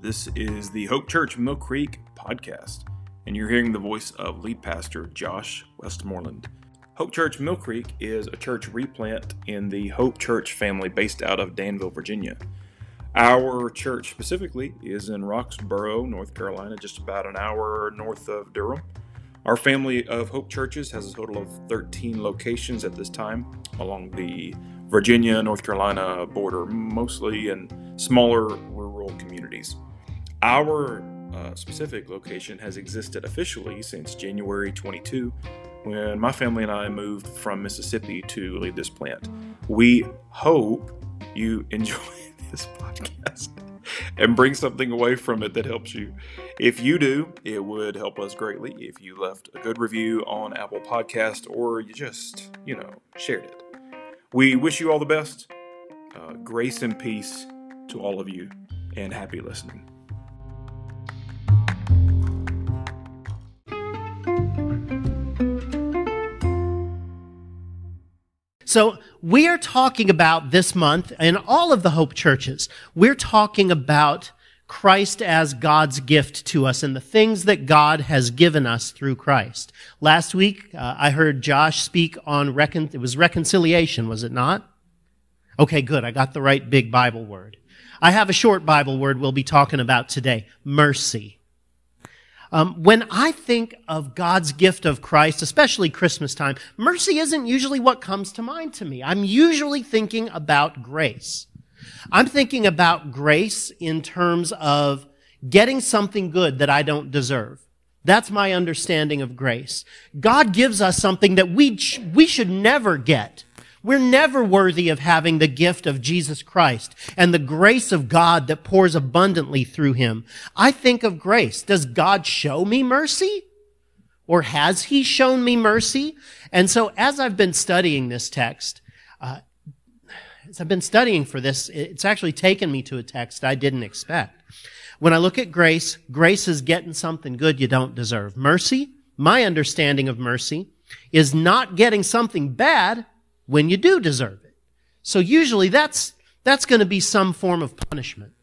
This is the Hope Church Mill Creek podcast, and you're hearing the voice of lead pastor Josh Westmoreland. Hope Church Mill Creek is a church replant in the Hope Church family based out of Danville, Virginia. Our church specifically is in Roxboro, North Carolina, just about an hour north of Durham. Our family of Hope churches has a total of 13 locations at this time along the Virginia, North Carolina border, mostly in smaller. Our uh, specific location has existed officially since January 22 when my family and I moved from Mississippi to lead this plant. We hope you enjoy this podcast and bring something away from it that helps you. If you do, it would help us greatly if you left a good review on Apple Podcast or you just, you know, shared it. We wish you all the best. Uh, grace and peace to all of you, and happy listening. So we are talking about this month in all of the Hope churches. We're talking about Christ as God's gift to us and the things that God has given us through Christ. Last week, uh, I heard Josh speak on recon- it was reconciliation, was it not? Okay, good. I got the right big Bible word. I have a short Bible word we'll be talking about today. Mercy. Um, when I think of God's gift of Christ, especially Christmas time, mercy isn't usually what comes to mind to me. I'm usually thinking about grace. I'm thinking about grace in terms of getting something good that I don't deserve. That's my understanding of grace. God gives us something that we, we should never get. We're never worthy of having the gift of Jesus Christ and the grace of God that pours abundantly through him. I think of grace. Does God show me mercy? Or has he shown me mercy? And so as I've been studying this text, uh, as I've been studying for this, it's actually taken me to a text I didn't expect. When I look at grace, grace is getting something good you don't deserve. Mercy, my understanding of mercy, is not getting something bad when you do deserve it. So usually that's, that's going to be some form of punishment.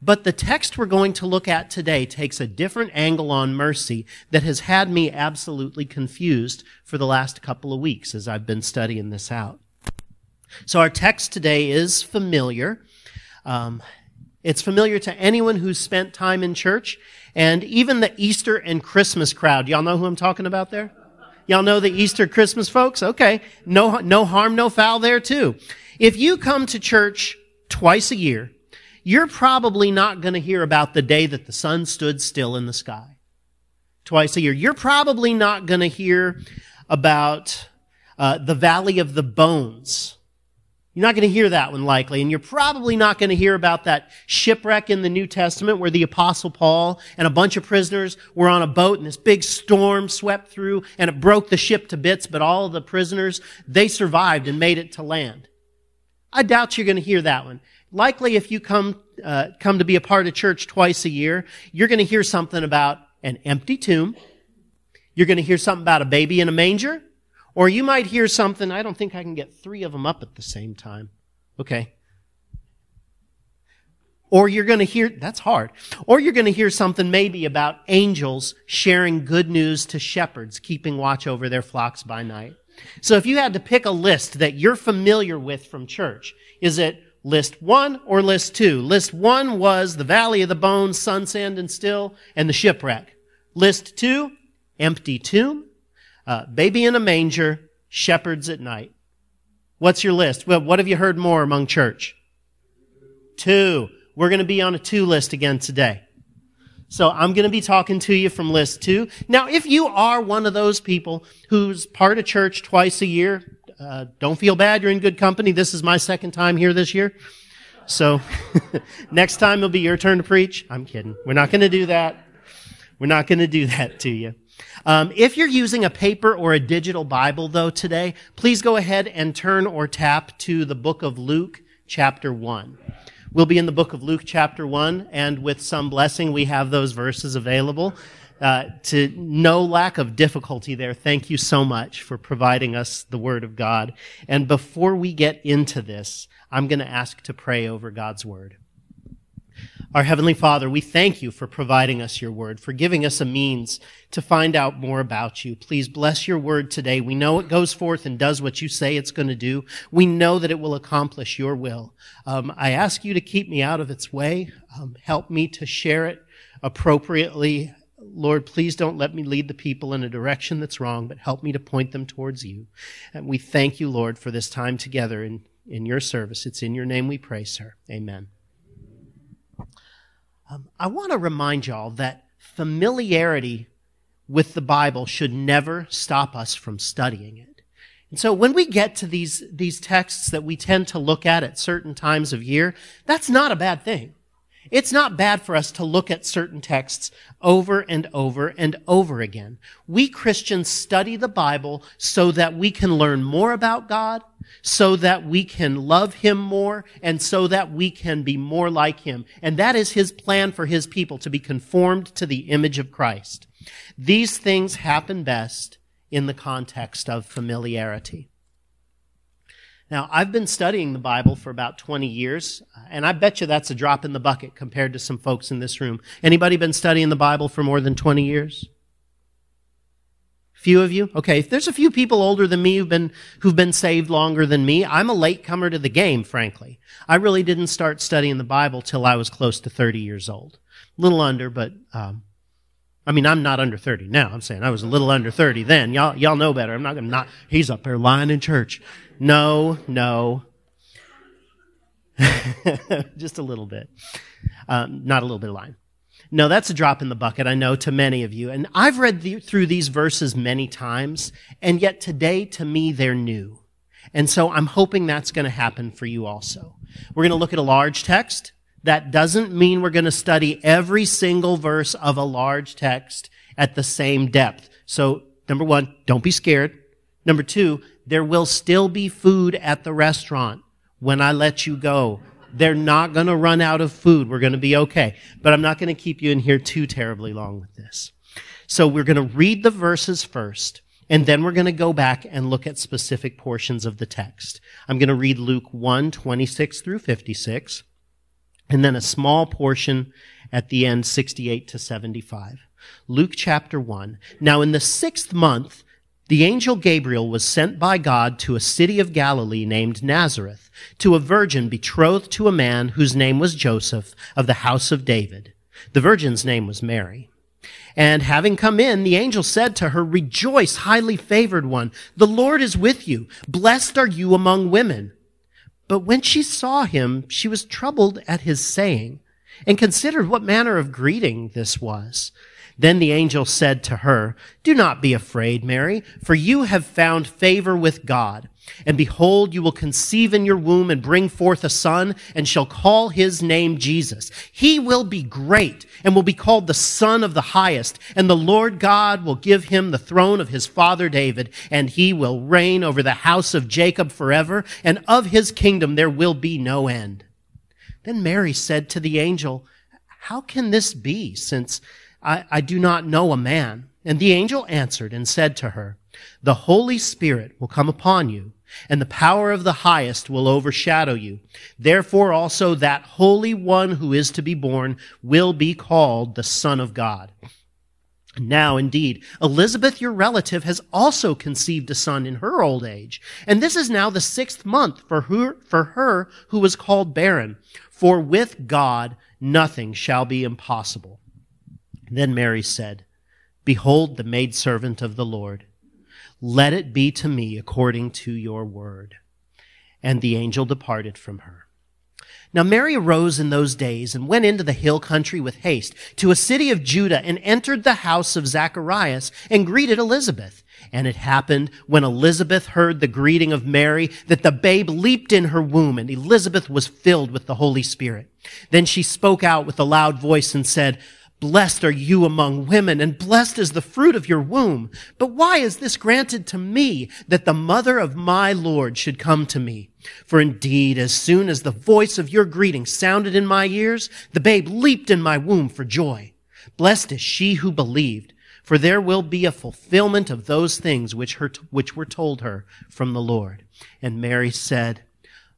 But the text we're going to look at today takes a different angle on mercy that has had me absolutely confused for the last couple of weeks as I've been studying this out. So our text today is familiar. Um, it's familiar to anyone who's spent time in church and even the Easter and Christmas crowd. Y'all know who I'm talking about there? Y'all know the Easter Christmas folks? Okay. No, no harm, no foul there too. If you come to church twice a year, you're probably not going to hear about the day that the sun stood still in the sky. Twice a year. You're probably not going to hear about uh, the Valley of the Bones you're not going to hear that one likely. And you're probably not going to hear about that shipwreck in the New Testament where the apostle Paul and a bunch of prisoners were on a boat and this big storm swept through and it broke the ship to bits, but all the prisoners, they survived and made it to land. I doubt you're going to hear that one. Likely if you come, uh, come to be a part of church twice a year, you're going to hear something about an empty tomb. You're going to hear something about a baby in a manger. Or you might hear something, I don't think I can get three of them up at the same time. Okay. Or you're going to hear, that's hard. Or you're going to hear something maybe about angels sharing good news to shepherds, keeping watch over their flocks by night. So if you had to pick a list that you're familiar with from church, is it list one or list two? List one was the Valley of the Bones, sun, sand, and still, and the shipwreck. List two, empty tomb. Uh, baby in a manger, shepherds at night. What's your list? Well, what have you heard more among church? Two. We're going to be on a two list again today. So I'm going to be talking to you from list two. Now, if you are one of those people who's part of church twice a year, uh, don't feel bad. You're in good company. This is my second time here this year. So next time it'll be your turn to preach. I'm kidding. We're not going to do that. We're not going to do that to you. Um, if you're using a paper or a digital Bible, though, today, please go ahead and turn or tap to the book of Luke, chapter 1. We'll be in the book of Luke, chapter 1, and with some blessing, we have those verses available. Uh, to no lack of difficulty there. Thank you so much for providing us the Word of God. And before we get into this, I'm going to ask to pray over God's Word. Our Heavenly Father, we thank you for providing us your word, for giving us a means to find out more about you. Please bless your word today. We know it goes forth and does what you say it's going to do. We know that it will accomplish your will. Um, I ask you to keep me out of its way. Um, help me to share it appropriately. Lord, please don't let me lead the people in a direction that's wrong, but help me to point them towards you. And we thank you, Lord, for this time together in, in your service. It's in your name we pray, sir. Amen. Um, I want to remind y'all that familiarity with the Bible should never stop us from studying it. And so when we get to these, these texts that we tend to look at at certain times of year, that's not a bad thing. It's not bad for us to look at certain texts over and over and over again. We Christians study the Bible so that we can learn more about God, so that we can love Him more, and so that we can be more like Him. And that is His plan for His people, to be conformed to the image of Christ. These things happen best in the context of familiarity. Now, I've been studying the Bible for about 20 years, and I bet you that's a drop in the bucket compared to some folks in this room. Anybody been studying the Bible for more than 20 years? Few of you? Okay, if there's a few people older than me who've been, who've been saved longer than me, I'm a latecomer to the game, frankly. I really didn't start studying the Bible till I was close to 30 years old. A little under, but, um, I mean, I'm not under 30 now. I'm saying I was a little under 30 then. Y'all, y'all know better. I'm not gonna not, he's up there lying in church. No, no. Just a little bit. Um, not a little bit of line. No, that's a drop in the bucket, I know, to many of you. And I've read the, through these verses many times, and yet today, to me, they're new. And so I'm hoping that's going to happen for you also. We're going to look at a large text. That doesn't mean we're going to study every single verse of a large text at the same depth. So, number one, don't be scared. Number two, there will still be food at the restaurant when I let you go. They're not going to run out of food. We're going to be okay. But I'm not going to keep you in here too terribly long with this. So we're going to read the verses first, and then we're going to go back and look at specific portions of the text. I'm going to read Luke 1, 26 through 56, and then a small portion at the end, 68 to 75. Luke chapter 1. Now in the sixth month, the angel Gabriel was sent by God to a city of Galilee named Nazareth, to a virgin betrothed to a man whose name was Joseph of the house of David. The virgin's name was Mary. And having come in, the angel said to her, Rejoice, highly favored one. The Lord is with you. Blessed are you among women. But when she saw him, she was troubled at his saying and considered what manner of greeting this was. Then the angel said to her, Do not be afraid, Mary, for you have found favor with God. And behold, you will conceive in your womb and bring forth a son and shall call his name Jesus. He will be great and will be called the son of the highest. And the Lord God will give him the throne of his father David and he will reign over the house of Jacob forever and of his kingdom there will be no end. Then Mary said to the angel, how can this be since I, I do not know a man. And the angel answered and said to her, The Holy Spirit will come upon you, and the power of the highest will overshadow you. Therefore also that Holy One who is to be born will be called the Son of God. Now, indeed, Elizabeth, your relative, has also conceived a son in her old age. And this is now the sixth month for her, for her who was called barren. For with God, nothing shall be impossible. Then Mary said, Behold the maidservant of the Lord. Let it be to me according to your word. And the angel departed from her. Now Mary arose in those days and went into the hill country with haste to a city of Judah and entered the house of Zacharias and greeted Elizabeth. And it happened when Elizabeth heard the greeting of Mary that the babe leaped in her womb and Elizabeth was filled with the Holy Spirit. Then she spoke out with a loud voice and said, Blessed are you among women, and blessed is the fruit of your womb. But why is this granted to me, that the mother of my Lord should come to me? For indeed, as soon as the voice of your greeting sounded in my ears, the babe leaped in my womb for joy. Blessed is she who believed, for there will be a fulfillment of those things which, her, which were told her from the Lord. And Mary said,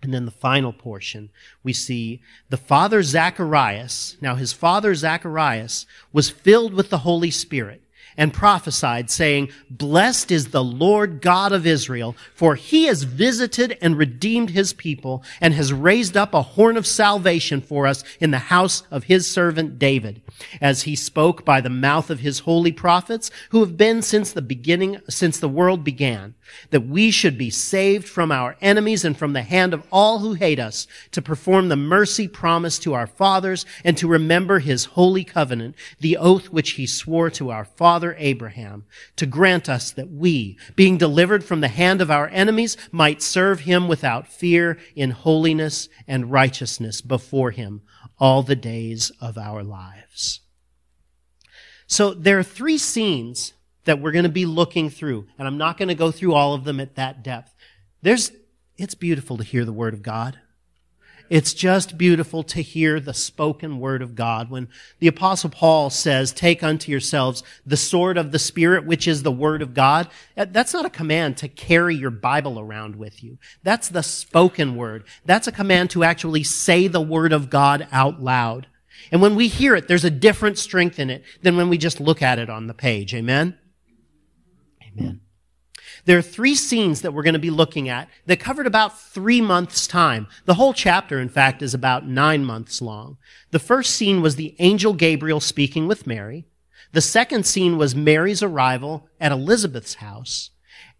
And then the final portion, we see the father Zacharias. Now his father Zacharias was filled with the Holy Spirit and prophesied saying, Blessed is the Lord God of Israel, for he has visited and redeemed his people and has raised up a horn of salvation for us in the house of his servant David, as he spoke by the mouth of his holy prophets who have been since the beginning, since the world began that we should be saved from our enemies and from the hand of all who hate us, to perform the mercy promised to our fathers and to remember his holy covenant, the oath which he swore to our father Abraham, to grant us that we, being delivered from the hand of our enemies, might serve him without fear in holiness and righteousness before him all the days of our lives. So there are three scenes that we're going to be looking through. And I'm not going to go through all of them at that depth. There's, it's beautiful to hear the Word of God. It's just beautiful to hear the spoken Word of God. When the Apostle Paul says, take unto yourselves the sword of the Spirit, which is the Word of God, eh, that's not a command to carry your Bible around with you. That's the spoken Word. That's a command to actually say the Word of God out loud. And when we hear it, there's a different strength in it than when we just look at it on the page. Amen? Amen. There are three scenes that we're going to be looking at that covered about three months' time. The whole chapter, in fact, is about nine months long. The first scene was the angel Gabriel speaking with Mary. The second scene was Mary's arrival at Elizabeth's house.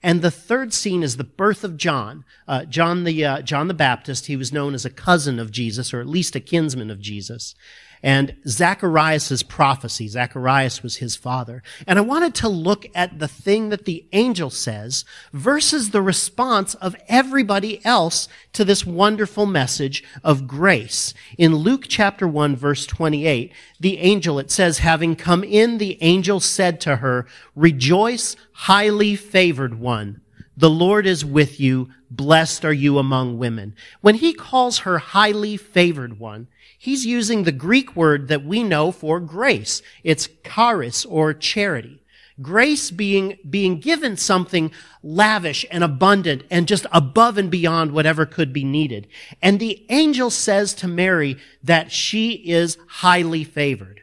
And the third scene is the birth of John. Uh, John the uh, John the Baptist. He was known as a cousin of Jesus, or at least a kinsman of Jesus and Zacharias' prophecy. Zacharias was his father. And I wanted to look at the thing that the angel says versus the response of everybody else to this wonderful message of grace. In Luke chapter 1 verse 28, the angel, it says, having come in, the angel said to her, rejoice, highly favored one. The Lord is with you. Blessed are you among women. When he calls her highly favored one, He's using the Greek word that we know for grace. It's charis or charity. Grace being, being given something lavish and abundant and just above and beyond whatever could be needed. And the angel says to Mary that she is highly favored.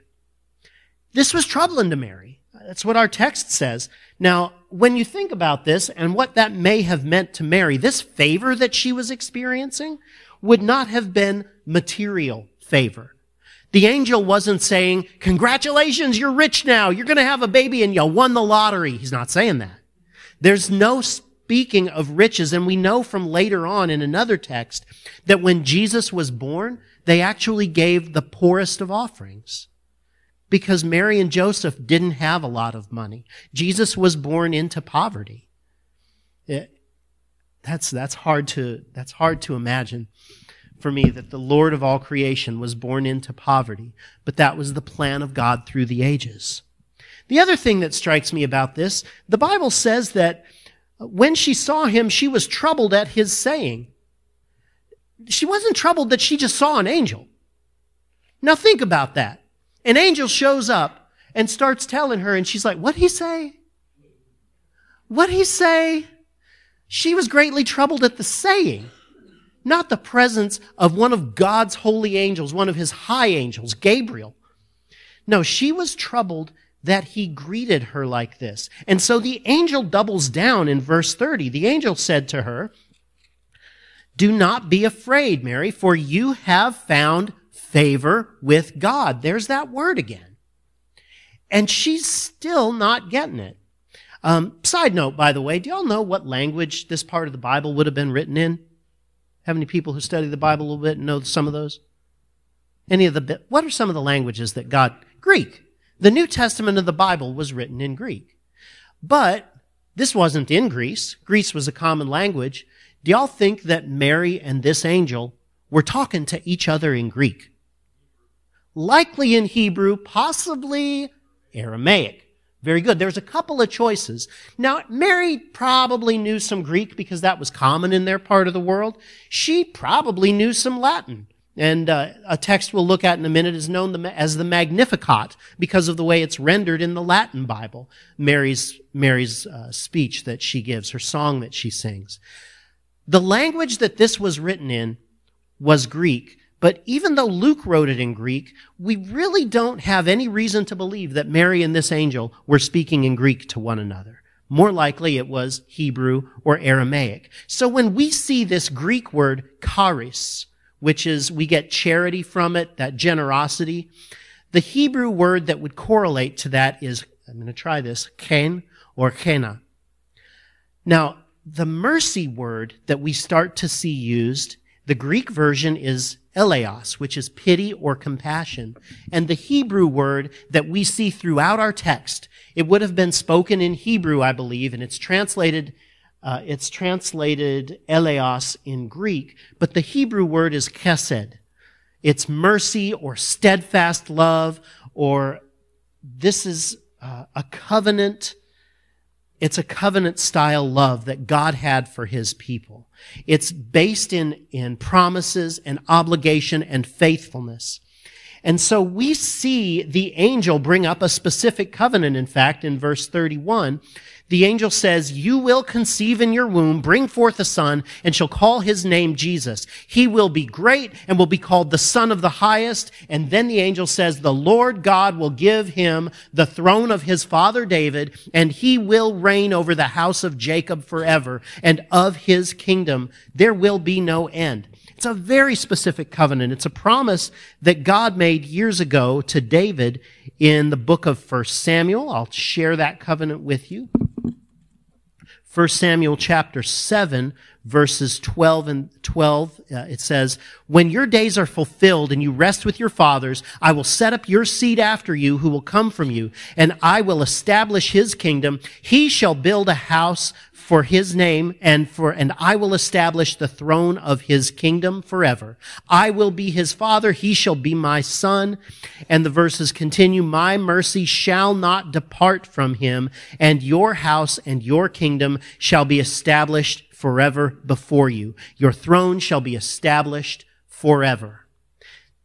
This was troubling to Mary. That's what our text says. Now, when you think about this and what that may have meant to Mary, this favor that she was experiencing would not have been material favor. The angel wasn't saying, congratulations, you're rich now. You're going to have a baby and you won the lottery. He's not saying that. There's no speaking of riches. And we know from later on in another text that when Jesus was born, they actually gave the poorest of offerings because Mary and Joseph didn't have a lot of money. Jesus was born into poverty. It, that's, that's hard to, that's hard to imagine for me that the Lord of all creation was born into poverty, but that was the plan of God through the ages. The other thing that strikes me about this, the Bible says that when she saw him, she was troubled at his saying. She wasn't troubled that she just saw an angel. Now think about that. An angel shows up and starts telling her, and she's like, What'd he say? What'd he say? She was greatly troubled at the saying not the presence of one of God's holy angels, one of his high angels, Gabriel. No, she was troubled that he greeted her like this. And so the angel doubles down in verse 30. The angel said to her, Do not be afraid, Mary, for you have found favor with God. There's that word again. And she's still not getting it. Um, side note, by the way, do y'all know what language this part of the Bible would have been written in? Have any people who study the Bible a little bit and know some of those? Any of the, what are some of the languages that God, Greek. The New Testament of the Bible was written in Greek. But this wasn't in Greece. Greece was a common language. Do y'all think that Mary and this angel were talking to each other in Greek? Likely in Hebrew, possibly Aramaic. Very good. There's a couple of choices. Now, Mary probably knew some Greek because that was common in their part of the world. She probably knew some Latin. And uh, a text we'll look at in a minute is known as the Magnificat because of the way it's rendered in the Latin Bible. Mary's Mary's uh, speech that she gives, her song that she sings. The language that this was written in was Greek, but even though Luke wrote it in Greek, we really don't have any reason to believe that Mary and this angel were speaking in Greek to one another. More likely it was Hebrew or Aramaic. So when we see this Greek word charis, which is we get charity from it, that generosity. The Hebrew word that would correlate to that is, I'm going to try this, ken or kena. Now, the mercy word that we start to see used, the Greek version is eleos, which is pity or compassion. And the Hebrew word that we see throughout our text, it would have been spoken in Hebrew, I believe, and it's translated uh, it's translated eleos in Greek, but the Hebrew word is chesed. It's mercy or steadfast love, or this is uh, a covenant. It's a covenant style love that God had for his people. It's based in, in promises and obligation and faithfulness. And so we see the angel bring up a specific covenant, in fact, in verse 31 the angel says, You will conceive in your womb, bring forth a son, and shall call his name Jesus. He will be great and will be called the Son of the Highest. And then the angel says, The Lord God will give him the throne of his father David, and he will reign over the house of Jacob forever, and of his kingdom there will be no end. It's a very specific covenant. It's a promise that God made years ago to David in the book of 1 Samuel. I'll share that covenant with you. 1 Samuel chapter 7 verses 12 and 12, uh, it says, When your days are fulfilled and you rest with your fathers, I will set up your seed after you who will come from you, and I will establish his kingdom. He shall build a house for his name and for, and I will establish the throne of his kingdom forever. I will be his father. He shall be my son. And the verses continue. My mercy shall not depart from him and your house and your kingdom shall be established forever before you. Your throne shall be established forever.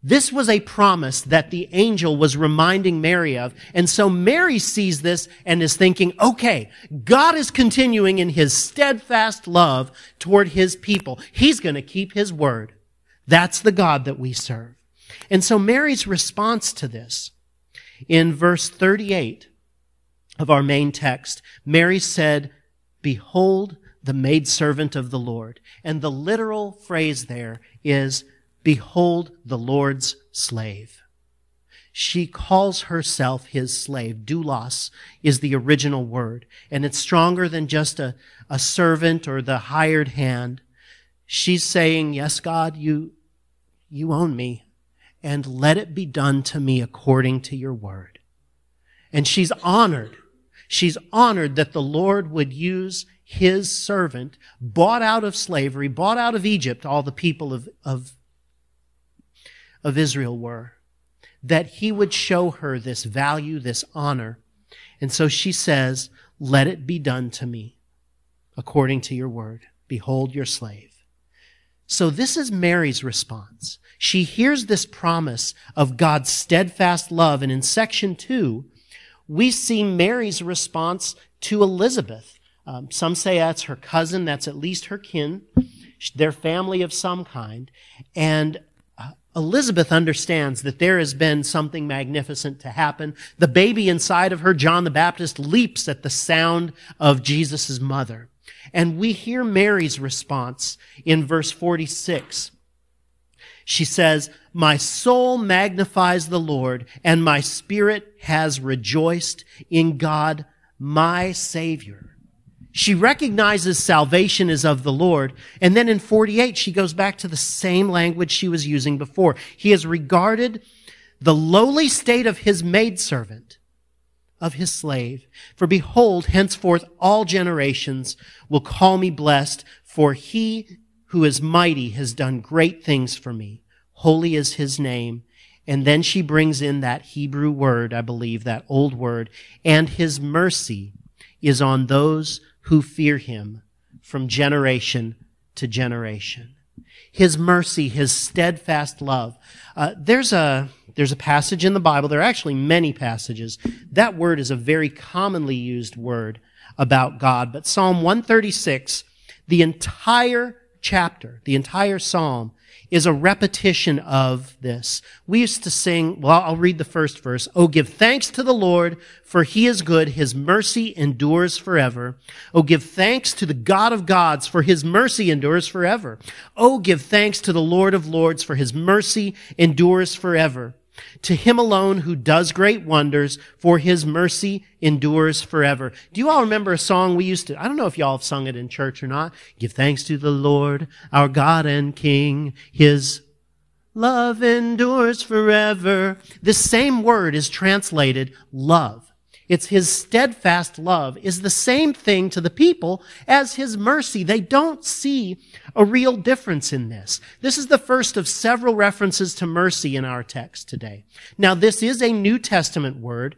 This was a promise that the angel was reminding Mary of. And so Mary sees this and is thinking, okay, God is continuing in his steadfast love toward his people. He's going to keep his word. That's the God that we serve. And so Mary's response to this in verse 38 of our main text, Mary said, behold the maidservant of the Lord. And the literal phrase there is, Behold the Lord's slave. She calls herself his slave. Doulos is the original word, and it's stronger than just a, a servant or the hired hand. She's saying, Yes, God, you, you own me, and let it be done to me according to your word. And she's honored. She's honored that the Lord would use his servant, bought out of slavery, bought out of Egypt, all the people of, of of Israel were, that he would show her this value, this honor. And so she says, Let it be done to me according to your word. Behold your slave. So this is Mary's response. She hears this promise of God's steadfast love. And in section two, we see Mary's response to Elizabeth. Um, some say that's her cousin, that's at least her kin, their family of some kind. And Elizabeth understands that there has been something magnificent to happen. The baby inside of her, John the Baptist, leaps at the sound of Jesus' mother. And we hear Mary's response in verse 46. She says, My soul magnifies the Lord, and my spirit has rejoiced in God my Savior. She recognizes salvation is of the Lord. And then in 48, she goes back to the same language she was using before. He has regarded the lowly state of his maidservant, of his slave. For behold, henceforth all generations will call me blessed, for he who is mighty has done great things for me. Holy is his name. And then she brings in that Hebrew word, I believe, that old word, and his mercy is on those who fear him from generation to generation. His mercy, his steadfast love. Uh, there's a there's a passage in the Bible. There are actually many passages. That word is a very commonly used word about God. But Psalm 136, the entire chapter, the entire psalm is a repetition of this. We used to sing, well, I'll read the first verse. Oh, give thanks to the Lord, for he is good. His mercy endures forever. Oh, give thanks to the God of gods, for his mercy endures forever. Oh, give thanks to the Lord of lords, for his mercy endures forever. To him alone who does great wonders, for his mercy endures forever. Do you all remember a song we used to, I don't know if y'all have sung it in church or not. Give thanks to the Lord, our God and King. His love endures forever. This same word is translated love. It's his steadfast love is the same thing to the people as his mercy. They don't see a real difference in this. This is the first of several references to mercy in our text today. Now, this is a New Testament word,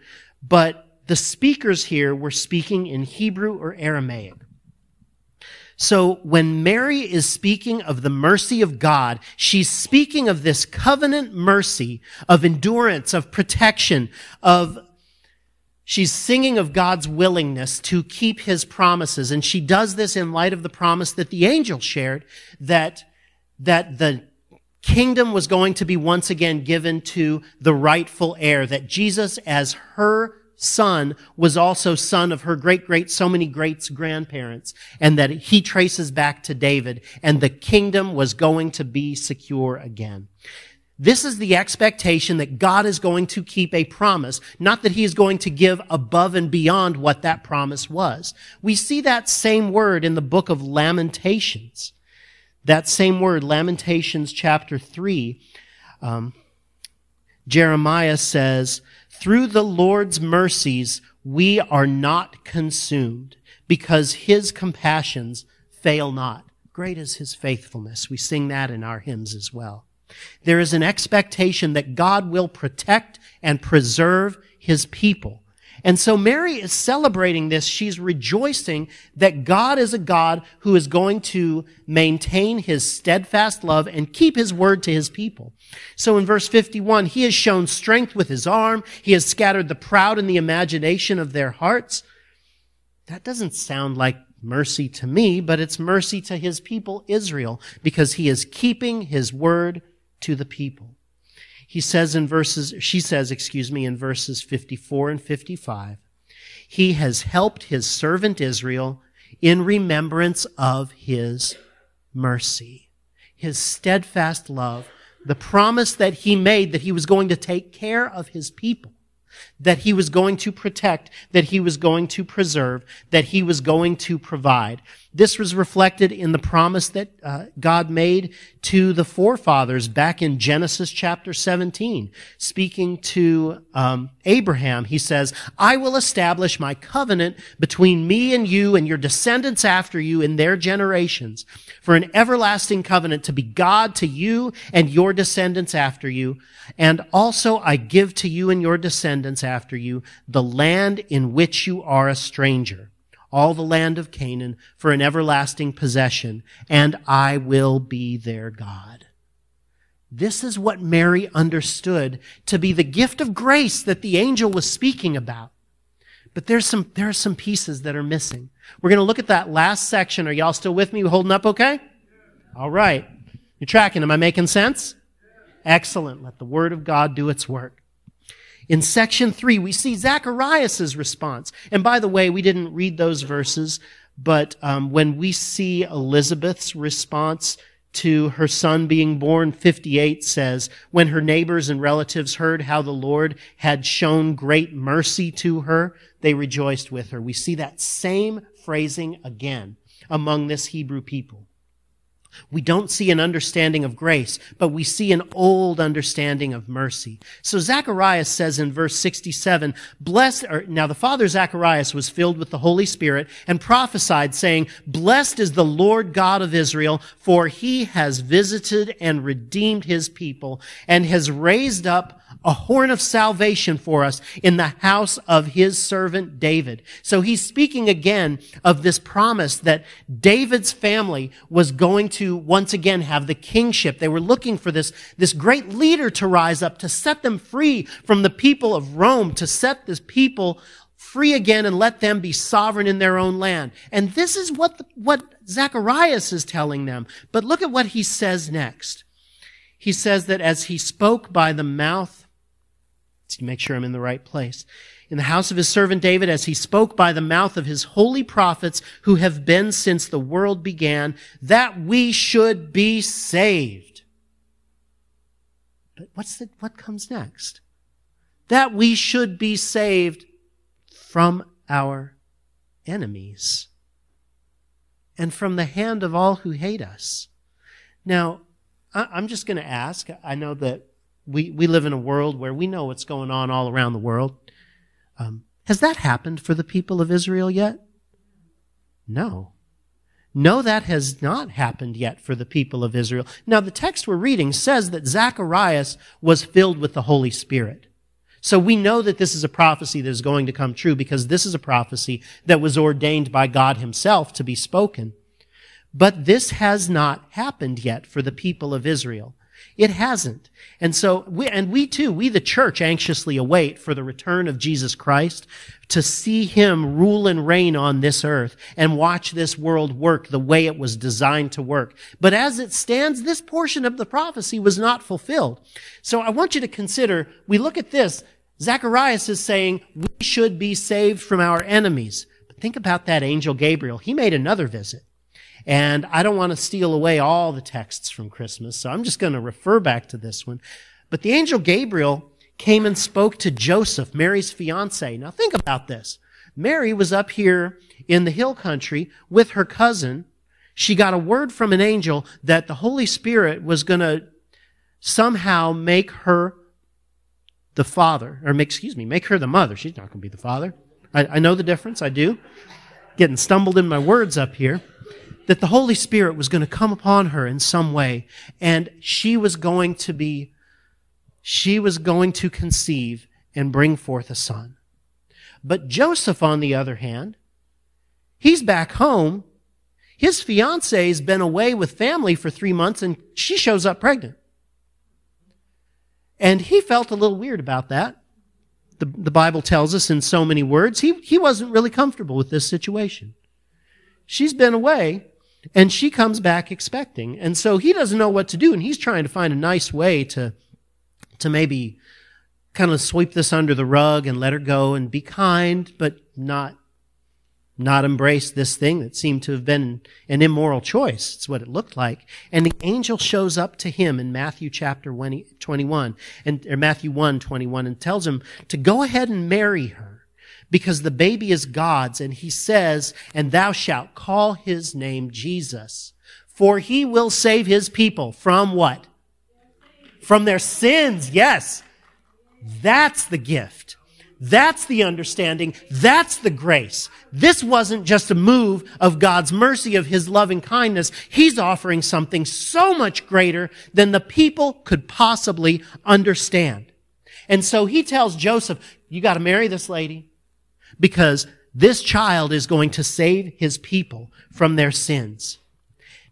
but the speakers here were speaking in Hebrew or Aramaic. So when Mary is speaking of the mercy of God, she's speaking of this covenant mercy of endurance, of protection, of She's singing of God's willingness to keep his promises. And she does this in light of the promise that the angel shared that, that the kingdom was going to be once again given to the rightful heir, that Jesus as her son was also son of her great great so many greats grandparents and that he traces back to David and the kingdom was going to be secure again. This is the expectation that God is going to keep a promise, not that he is going to give above and beyond what that promise was. We see that same word in the book of Lamentations. That same word, Lamentations chapter 3. Um, Jeremiah says, through the Lord's mercies, we are not consumed because his compassions fail not. Great is his faithfulness. We sing that in our hymns as well. There is an expectation that God will protect and preserve his people. And so Mary is celebrating this. She's rejoicing that God is a God who is going to maintain his steadfast love and keep his word to his people. So in verse 51, he has shown strength with his arm. He has scattered the proud in the imagination of their hearts. That doesn't sound like mercy to me, but it's mercy to his people Israel because he is keeping his word to the people. He says in verses, she says, excuse me, in verses 54 and 55, he has helped his servant Israel in remembrance of his mercy, his steadfast love, the promise that he made that he was going to take care of his people that he was going to protect, that he was going to preserve, that he was going to provide. This was reflected in the promise that uh, God made to the forefathers back in Genesis chapter 17. Speaking to um, Abraham, he says, I will establish my covenant between me and you and your descendants after you in their generations for an everlasting covenant to be God to you and your descendants after you. And also I give to you and your descendants after you the land in which you are a stranger all the land of Canaan for an everlasting possession, and I will be their God. This is what Mary understood to be the gift of grace that the angel was speaking about. But there's some, there are some pieces that are missing. We're going to look at that last section. Are y'all still with me? Holding up okay? All right. You're tracking. Am I making sense? Excellent. Let the word of God do its work. In section three, we see Zacharias' response. And by the way, we didn't read those verses, but um, when we see Elizabeth's response to her son being born, 58 says, when her neighbors and relatives heard how the Lord had shown great mercy to her, they rejoiced with her. We see that same phrasing again among this Hebrew people. We don't see an understanding of grace, but we see an old understanding of mercy. So Zacharias says in verse 67, blessed, or, now the father Zacharias was filled with the Holy Spirit and prophesied saying, blessed is the Lord God of Israel, for he has visited and redeemed his people and has raised up a horn of salvation for us in the house of his servant David. So he's speaking again of this promise that David's family was going to once again have the kingship. They were looking for this, this great leader to rise up, to set them free from the people of Rome, to set this people free again and let them be sovereign in their own land. And this is what, the, what Zacharias is telling them. But look at what he says next. He says that as he spoke by the mouth to make sure I'm in the right place. In the house of his servant David, as he spoke by the mouth of his holy prophets who have been since the world began, that we should be saved. But what's the, what comes next? That we should be saved from our enemies and from the hand of all who hate us. Now, I'm just going to ask. I know that we, we live in a world where we know what's going on all around the world. Um, has that happened for the people of Israel yet? No. No, that has not happened yet for the people of Israel. Now, the text we're reading says that Zacharias was filled with the Holy Spirit. So we know that this is a prophecy that is going to come true because this is a prophecy that was ordained by God himself to be spoken. But this has not happened yet for the people of Israel. It hasn't. And so we, and we too, we the church anxiously await for the return of Jesus Christ to see him rule and reign on this earth and watch this world work the way it was designed to work. But as it stands, this portion of the prophecy was not fulfilled. So I want you to consider, we look at this, Zacharias is saying we should be saved from our enemies. But think about that angel Gabriel. He made another visit. And I don't want to steal away all the texts from Christmas, so I'm just going to refer back to this one. But the angel Gabriel came and spoke to Joseph, Mary's fiance. Now think about this. Mary was up here in the hill country with her cousin. She got a word from an angel that the Holy Spirit was going to somehow make her the father, or excuse me, make her the mother. She's not going to be the father. I, I know the difference. I do. Getting stumbled in my words up here that the Holy Spirit was going to come upon her in some way and she was going to be, she was going to conceive and bring forth a son. But Joseph, on the other hand, he's back home. His fiancee's been away with family for three months and she shows up pregnant. And he felt a little weird about that. The, the Bible tells us in so many words, he, he wasn't really comfortable with this situation. She's been away, and she comes back expecting. And so he doesn't know what to do. And he's trying to find a nice way to, to maybe kind of sweep this under the rug and let her go and be kind, but not, not embrace this thing that seemed to have been an immoral choice. It's what it looked like. And the angel shows up to him in Matthew chapter 21 and, or Matthew 1, 21 and tells him to go ahead and marry her because the baby is God's. And he says, and thou shalt call his name Jesus, for he will save his people from what? From their sins. Yes. That's the gift. That's the understanding. That's the grace. This wasn't just a move of God's mercy, of His loving kindness. He's offering something so much greater than the people could possibly understand. And so He tells Joseph, you gotta marry this lady because this child is going to save his people from their sins.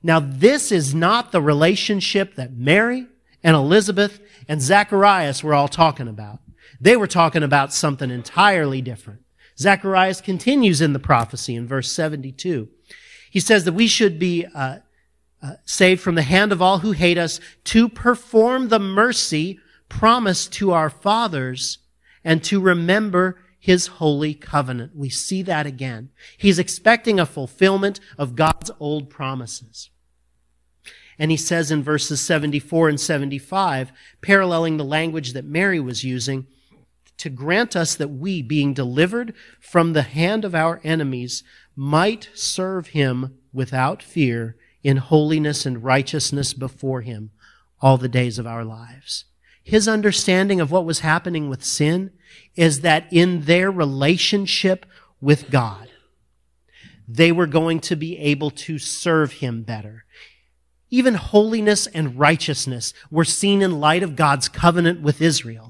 Now, this is not the relationship that Mary and Elizabeth and Zacharias were all talking about. They were talking about something entirely different. Zacharias continues in the prophecy in verse 72. He says that we should be uh, uh, saved from the hand of all who hate us to perform the mercy promised to our fathers and to remember his holy covenant. We see that again. He's expecting a fulfillment of God's old promises. And he says in verses 74 and 75, paralleling the language that Mary was using, to grant us that we, being delivered from the hand of our enemies, might serve him without fear in holiness and righteousness before him all the days of our lives. His understanding of what was happening with sin is that in their relationship with God, they were going to be able to serve him better. Even holiness and righteousness were seen in light of God's covenant with Israel.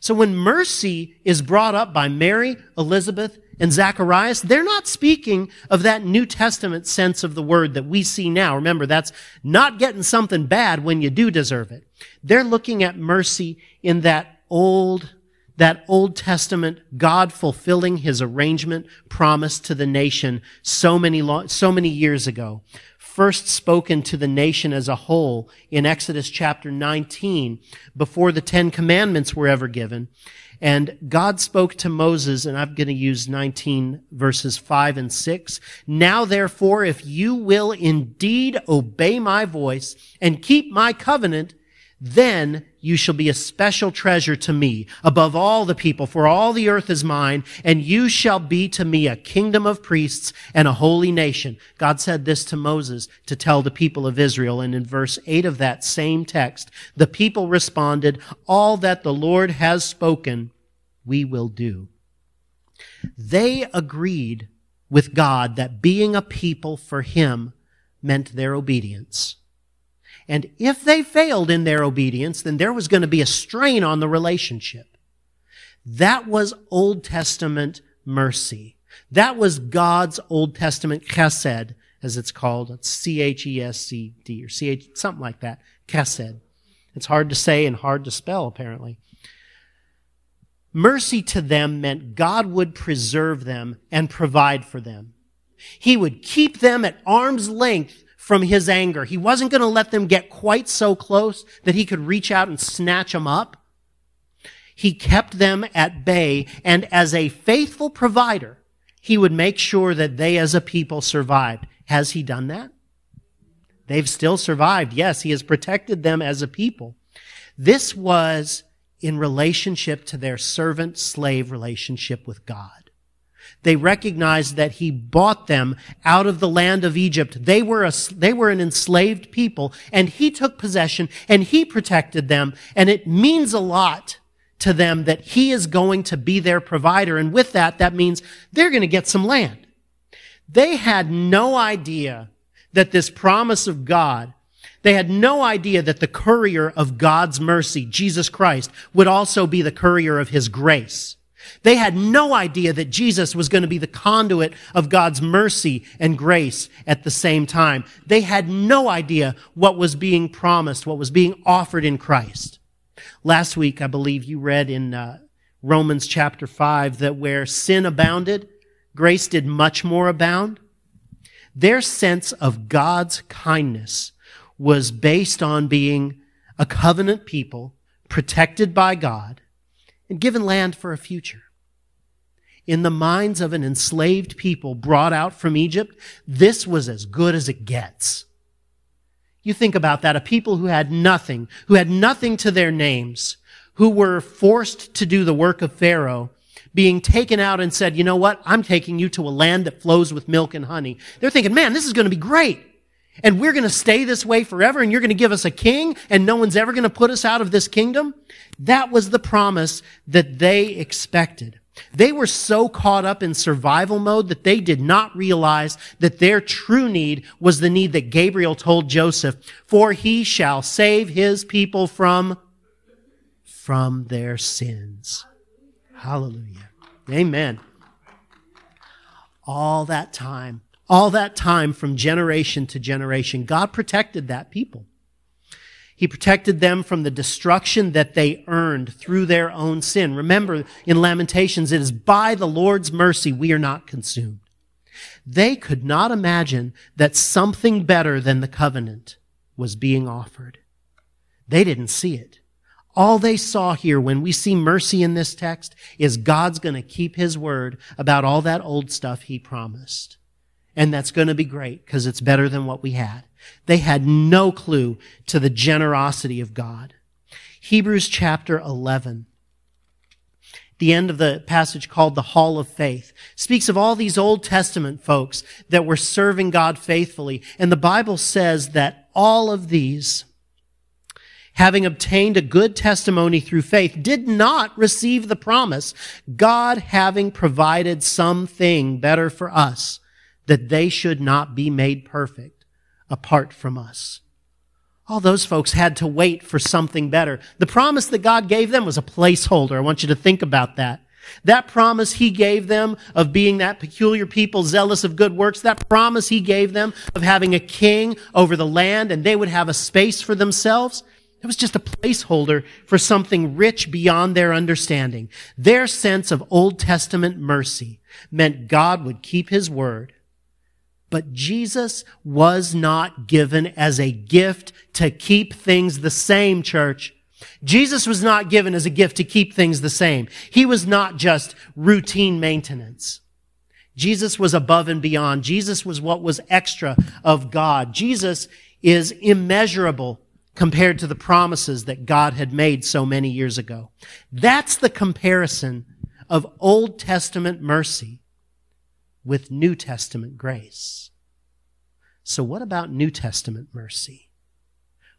So when mercy is brought up by Mary, Elizabeth, and Zacharias, they're not speaking of that New Testament sense of the word that we see now. Remember, that's not getting something bad when you do deserve it. They're looking at mercy in that old, that Old Testament God fulfilling his arrangement promised to the nation so many, so many years ago first spoken to the nation as a whole in Exodus chapter 19 before the Ten Commandments were ever given. And God spoke to Moses, and I'm going to use 19 verses 5 and 6. Now therefore, if you will indeed obey my voice and keep my covenant, then you shall be a special treasure to me above all the people, for all the earth is mine, and you shall be to me a kingdom of priests and a holy nation. God said this to Moses to tell the people of Israel, and in verse 8 of that same text, the people responded, All that the Lord has spoken, we will do. They agreed with God that being a people for Him meant their obedience. And if they failed in their obedience, then there was going to be a strain on the relationship. That was Old Testament mercy. That was God's Old Testament chesed, as it's called. It's C-H-E-S-C-D or C-H, something like that. Chesed. It's hard to say and hard to spell, apparently. Mercy to them meant God would preserve them and provide for them. He would keep them at arm's length from his anger. He wasn't going to let them get quite so close that he could reach out and snatch them up. He kept them at bay, and as a faithful provider, he would make sure that they as a people survived. Has he done that? They've still survived. Yes, he has protected them as a people. This was in relationship to their servant slave relationship with God. They recognized that he bought them out of the land of Egypt. They were a, they were an enslaved people and he took possession and he protected them. And it means a lot to them that he is going to be their provider. And with that, that means they're going to get some land. They had no idea that this promise of God they had no idea that the courier of God's mercy, Jesus Christ, would also be the courier of his grace. They had no idea that Jesus was going to be the conduit of God's mercy and grace at the same time. They had no idea what was being promised, what was being offered in Christ. Last week, I believe you read in uh, Romans chapter 5 that where sin abounded, grace did much more abound. Their sense of God's kindness was based on being a covenant people protected by God and given land for a future. In the minds of an enslaved people brought out from Egypt, this was as good as it gets. You think about that. A people who had nothing, who had nothing to their names, who were forced to do the work of Pharaoh, being taken out and said, you know what? I'm taking you to a land that flows with milk and honey. They're thinking, man, this is going to be great. And we're going to stay this way forever and you're going to give us a king and no one's ever going to put us out of this kingdom. That was the promise that they expected. They were so caught up in survival mode that they did not realize that their true need was the need that Gabriel told Joseph, for he shall save his people from, from their sins. Hallelujah. Amen. All that time, all that time from generation to generation, God protected that people. He protected them from the destruction that they earned through their own sin. Remember in Lamentations, it is by the Lord's mercy we are not consumed. They could not imagine that something better than the covenant was being offered. They didn't see it. All they saw here when we see mercy in this text is God's going to keep his word about all that old stuff he promised. And that's going to be great because it's better than what we had. They had no clue to the generosity of God. Hebrews chapter 11 the end of the passage called the Hall of Faith, speaks of all these Old Testament folks that were serving God faithfully. And the Bible says that all of these, having obtained a good testimony through faith, did not receive the promise, God having provided something better for us, that they should not be made perfect apart from us. All those folks had to wait for something better. The promise that God gave them was a placeholder. I want you to think about that. That promise he gave them of being that peculiar people zealous of good works, that promise he gave them of having a king over the land and they would have a space for themselves, it was just a placeholder for something rich beyond their understanding. Their sense of Old Testament mercy meant God would keep his word but Jesus was not given as a gift to keep things the same, church. Jesus was not given as a gift to keep things the same. He was not just routine maintenance. Jesus was above and beyond. Jesus was what was extra of God. Jesus is immeasurable compared to the promises that God had made so many years ago. That's the comparison of Old Testament mercy with New Testament grace. So, what about New Testament mercy?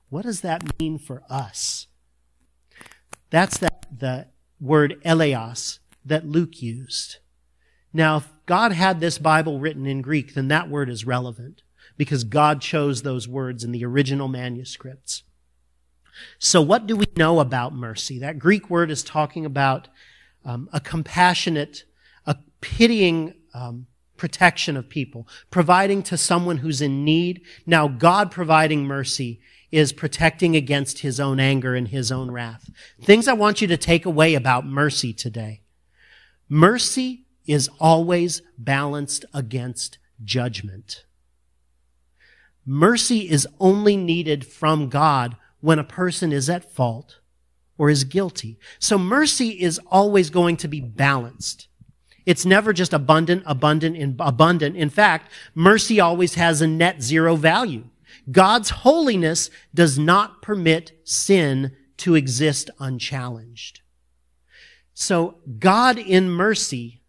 What does that mean for us? That's that, the word eleos that Luke used. Now, if God had this Bible written in Greek, then that word is relevant because God chose those words in the original manuscripts. So, what do we know about mercy? That Greek word is talking about um, a compassionate, a pitying um, protection of people, providing to someone who's in need. Now, God providing mercy is protecting against his own anger and his own wrath. Things I want you to take away about mercy today. Mercy is always balanced against judgment. Mercy is only needed from God when a person is at fault or is guilty. So mercy is always going to be balanced. It's never just abundant, abundant, and abundant. In fact, mercy always has a net zero value. God's holiness does not permit sin to exist unchallenged. So God in mercy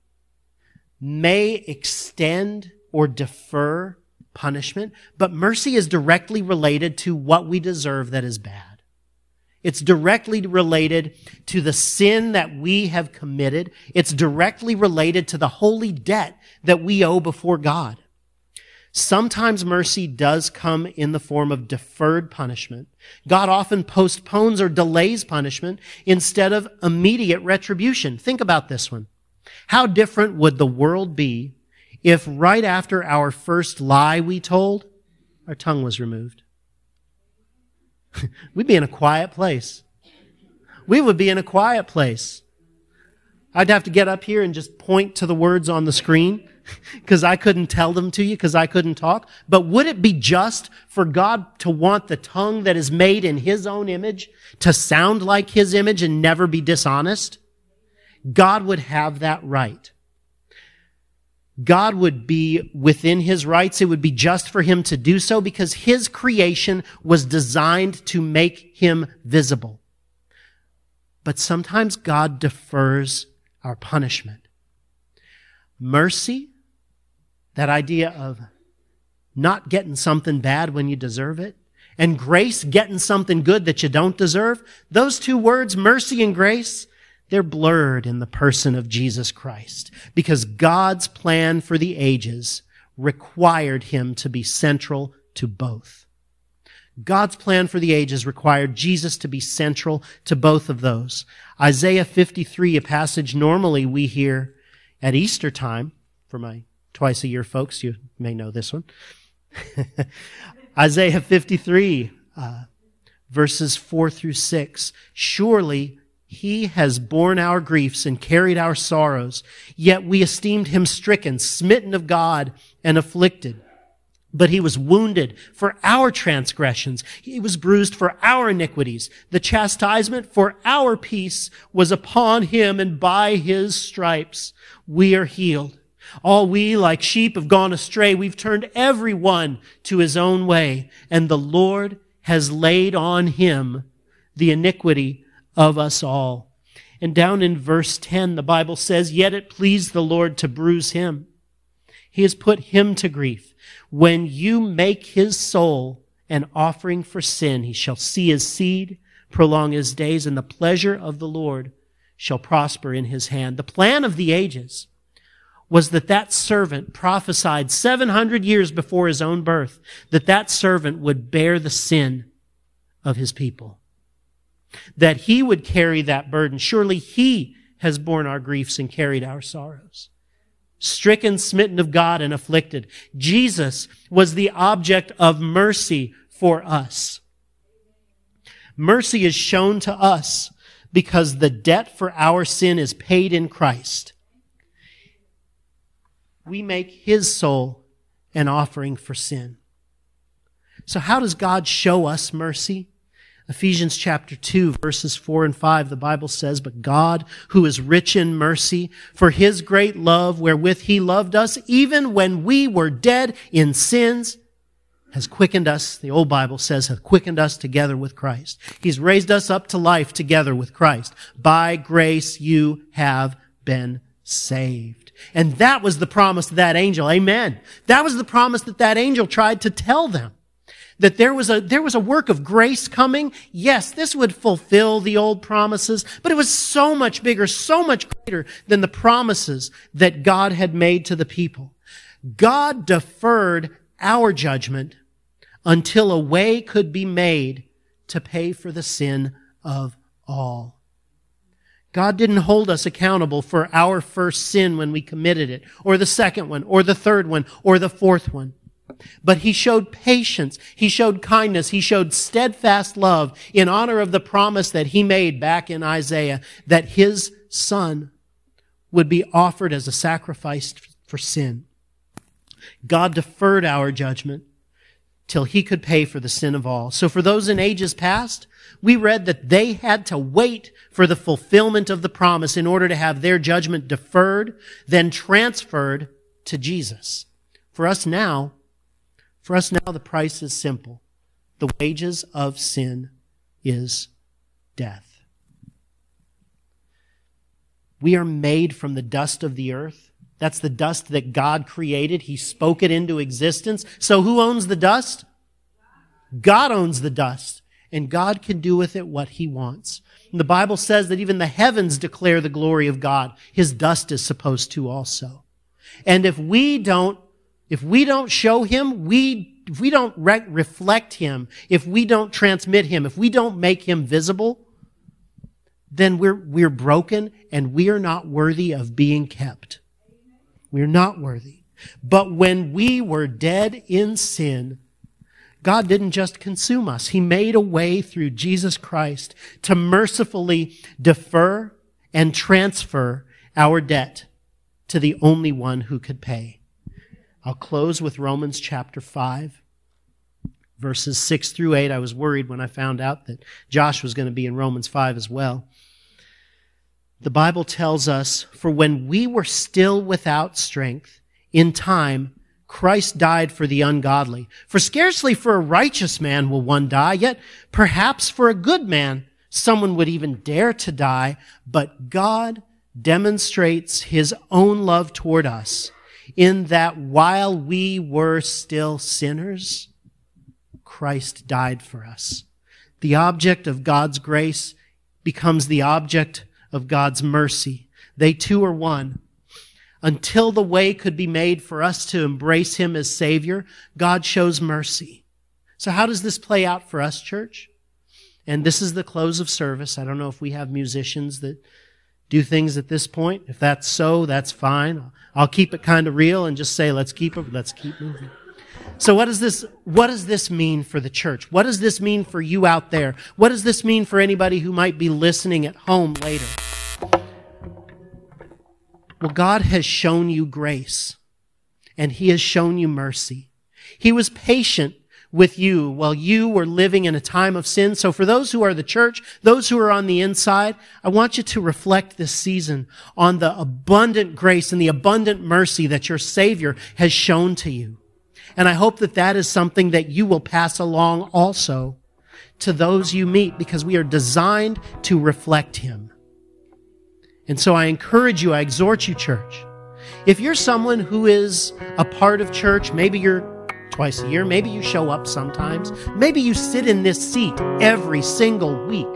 may extend or defer punishment, but mercy is directly related to what we deserve that is bad. It's directly related to the sin that we have committed. It's directly related to the holy debt that we owe before God. Sometimes mercy does come in the form of deferred punishment. God often postpones or delays punishment instead of immediate retribution. Think about this one. How different would the world be if right after our first lie we told, our tongue was removed? We'd be in a quiet place. We would be in a quiet place. I'd have to get up here and just point to the words on the screen because I couldn't tell them to you because I couldn't talk. But would it be just for God to want the tongue that is made in His own image to sound like His image and never be dishonest? God would have that right. God would be within his rights. It would be just for him to do so because his creation was designed to make him visible. But sometimes God defers our punishment. Mercy, that idea of not getting something bad when you deserve it, and grace, getting something good that you don't deserve, those two words, mercy and grace, they're blurred in the person of Jesus Christ because God's plan for the ages required him to be central to both. God's plan for the ages required Jesus to be central to both of those. Isaiah 53, a passage normally we hear at Easter time. For my twice a year folks, you may know this one. Isaiah 53, uh, verses 4 through 6. Surely he has borne our griefs and carried our sorrows, yet we esteemed him stricken, smitten of God, and afflicted. But he was wounded for our transgressions. He was bruised for our iniquities. The chastisement for our peace was upon him, and by his stripes we are healed. All we, like sheep, have gone astray. We've turned every one to his own way, and the Lord has laid on him the iniquity of us all. And down in verse 10, the Bible says, Yet it pleased the Lord to bruise him. He has put him to grief. When you make his soul an offering for sin, he shall see his seed, prolong his days, and the pleasure of the Lord shall prosper in his hand. The plan of the ages was that that servant prophesied 700 years before his own birth that that servant would bear the sin of his people. That he would carry that burden. Surely he has borne our griefs and carried our sorrows. Stricken, smitten of God, and afflicted. Jesus was the object of mercy for us. Mercy is shown to us because the debt for our sin is paid in Christ we make his soul an offering for sin. So how does God show us mercy? Ephesians chapter 2 verses 4 and 5, the Bible says, But God, who is rich in mercy, for his great love wherewith he loved us, even when we were dead in sins, has quickened us, the old Bible says, hath quickened us together with Christ. He's raised us up to life together with Christ. By grace you have been saved. And that was the promise of that angel. Amen. That was the promise that that angel tried to tell them. That there was a, there was a work of grace coming. Yes, this would fulfill the old promises, but it was so much bigger, so much greater than the promises that God had made to the people. God deferred our judgment until a way could be made to pay for the sin of all. God didn't hold us accountable for our first sin when we committed it, or the second one, or the third one, or the fourth one. But he showed patience. He showed kindness. He showed steadfast love in honor of the promise that he made back in Isaiah that his son would be offered as a sacrifice for sin. God deferred our judgment till he could pay for the sin of all. So for those in ages past, we read that they had to wait for the fulfillment of the promise in order to have their judgment deferred, then transferred to Jesus. For us now, for us now, the price is simple. The wages of sin is death. We are made from the dust of the earth. That's the dust that God created. He spoke it into existence. So who owns the dust? God owns the dust and God can do with it what he wants. And the Bible says that even the heavens declare the glory of God. His dust is supposed to also. And if we don't, if we don't show him, we, if we don't re- reflect him, if we don't transmit him, if we don't make him visible, then we're, we're broken and we are not worthy of being kept. We're not worthy. But when we were dead in sin, God didn't just consume us. He made a way through Jesus Christ to mercifully defer and transfer our debt to the only one who could pay. I'll close with Romans chapter 5, verses 6 through 8. I was worried when I found out that Josh was going to be in Romans 5 as well. The Bible tells us, For when we were still without strength, in time, Christ died for the ungodly. For scarcely for a righteous man will one die, yet perhaps for a good man someone would even dare to die. But God demonstrates his own love toward us in that while we were still sinners, Christ died for us. The object of God's grace becomes the object of God's mercy. They two are one until the way could be made for us to embrace him as Savior, God shows mercy. So how does this play out for us, church? And this is the close of service. I don't know if we have musicians that do things at this point. If that's so, that's fine. I'll keep it kind of real and just say, let's keep it, let's keep moving. So what does this, what does this mean for the church? What does this mean for you out there? What does this mean for anybody who might be listening at home later? Well, God has shown you grace and he has shown you mercy. He was patient with you while you were living in a time of sin. So for those who are the church, those who are on the inside, I want you to reflect this season on the abundant grace and the abundant mercy that your Savior has shown to you. And I hope that that is something that you will pass along also to those you meet because we are designed to reflect Him. And so I encourage you, I exhort you, church. If you're someone who is a part of church, maybe you're twice a year. Maybe you show up sometimes. Maybe you sit in this seat every single week.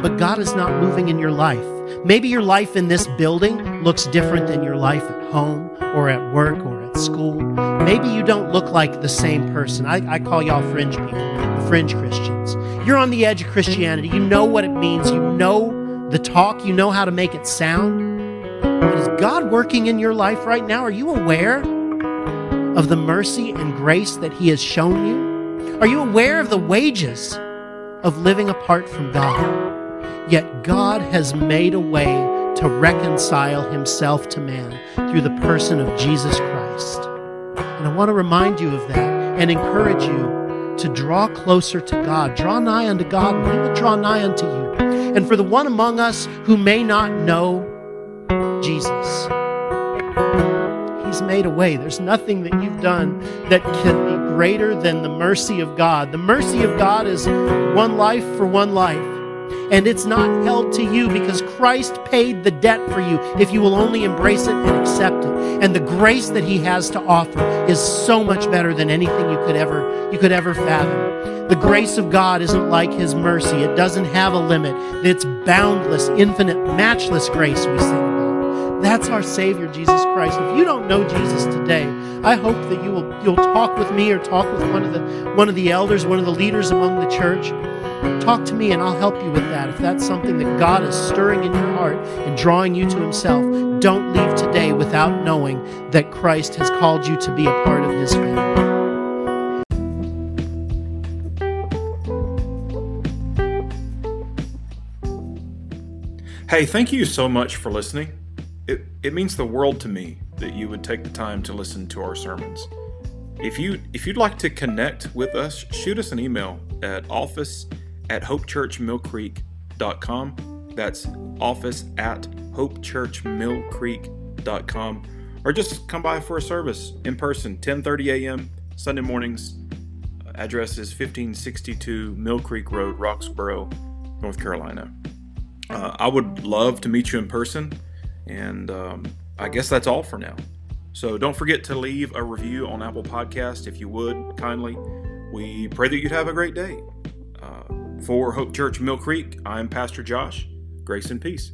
But God is not moving in your life. Maybe your life in this building looks different than your life at home or at work or at school. Maybe you don't look like the same person. I, I call y'all fringe people, the fringe Christians. You're on the edge of Christianity. You know what it means. You know the talk. You know how to make it sound. But is God working in your life right now? Are you aware? Of the mercy and grace that He has shown you? Are you aware of the wages of living apart from God? Yet God has made a way to reconcile Himself to man through the person of Jesus Christ. And I want to remind you of that and encourage you to draw closer to God. Draw nigh unto God, and He will draw nigh unto you. And for the one among us who may not know Jesus, He's made a way. There's nothing that you've done that can be greater than the mercy of God. The mercy of God is one life for one life. And it's not held to you because Christ paid the debt for you if you will only embrace it and accept it. And the grace that he has to offer is so much better than anything you could ever you could ever fathom. The grace of God isn't like his mercy. It doesn't have a limit. It's boundless, infinite, matchless grace we sing. That's our Savior, Jesus Christ. If you don't know Jesus today, I hope that you will you'll talk with me or talk with one of the one of the elders, one of the leaders among the church. Talk to me and I'll help you with that. If that's something that God is stirring in your heart and drawing you to Himself, don't leave today without knowing that Christ has called you to be a part of His family. Hey, thank you so much for listening. It, it means the world to me that you would take the time to listen to our sermons. If you if you'd like to connect with us, shoot us an email at office at hopechurchmillcreek.com. That's office at hopechurchmillcreek.com. Or just come by for a service in person, 10:30 a.m. Sunday mornings. Address is 1562 Mill Creek Road, Roxboro, North Carolina. Uh, I would love to meet you in person. And um, I guess that's all for now. So don't forget to leave a review on Apple Podcast if you would kindly. We pray that you'd have a great day. Uh, for Hope Church Mill Creek, I'm Pastor Josh. Grace and peace.